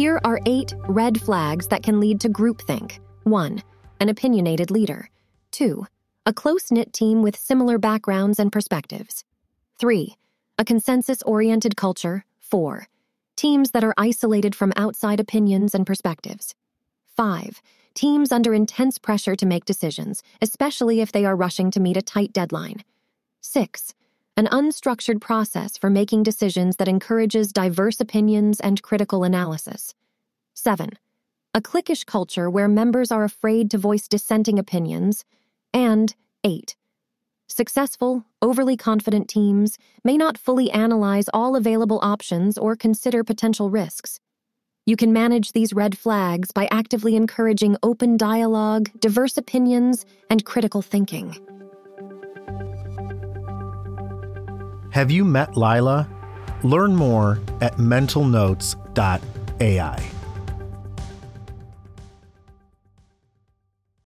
Here are eight red flags that can lead to groupthink. 1. An opinionated leader. 2. A close knit team with similar backgrounds and perspectives. 3. A consensus oriented culture. 4. Teams that are isolated from outside opinions and perspectives. 5. Teams under intense pressure to make decisions, especially if they are rushing to meet a tight deadline. 6. An unstructured process for making decisions that encourages diverse opinions and critical analysis. 7. A cliquish culture where members are afraid to voice dissenting opinions. And 8. Successful, overly confident teams may not fully analyze all available options or consider potential risks. You can manage these red flags by actively encouraging open dialogue, diverse opinions, and critical thinking. Have you met Lila? Learn more at mentalnotes.ai.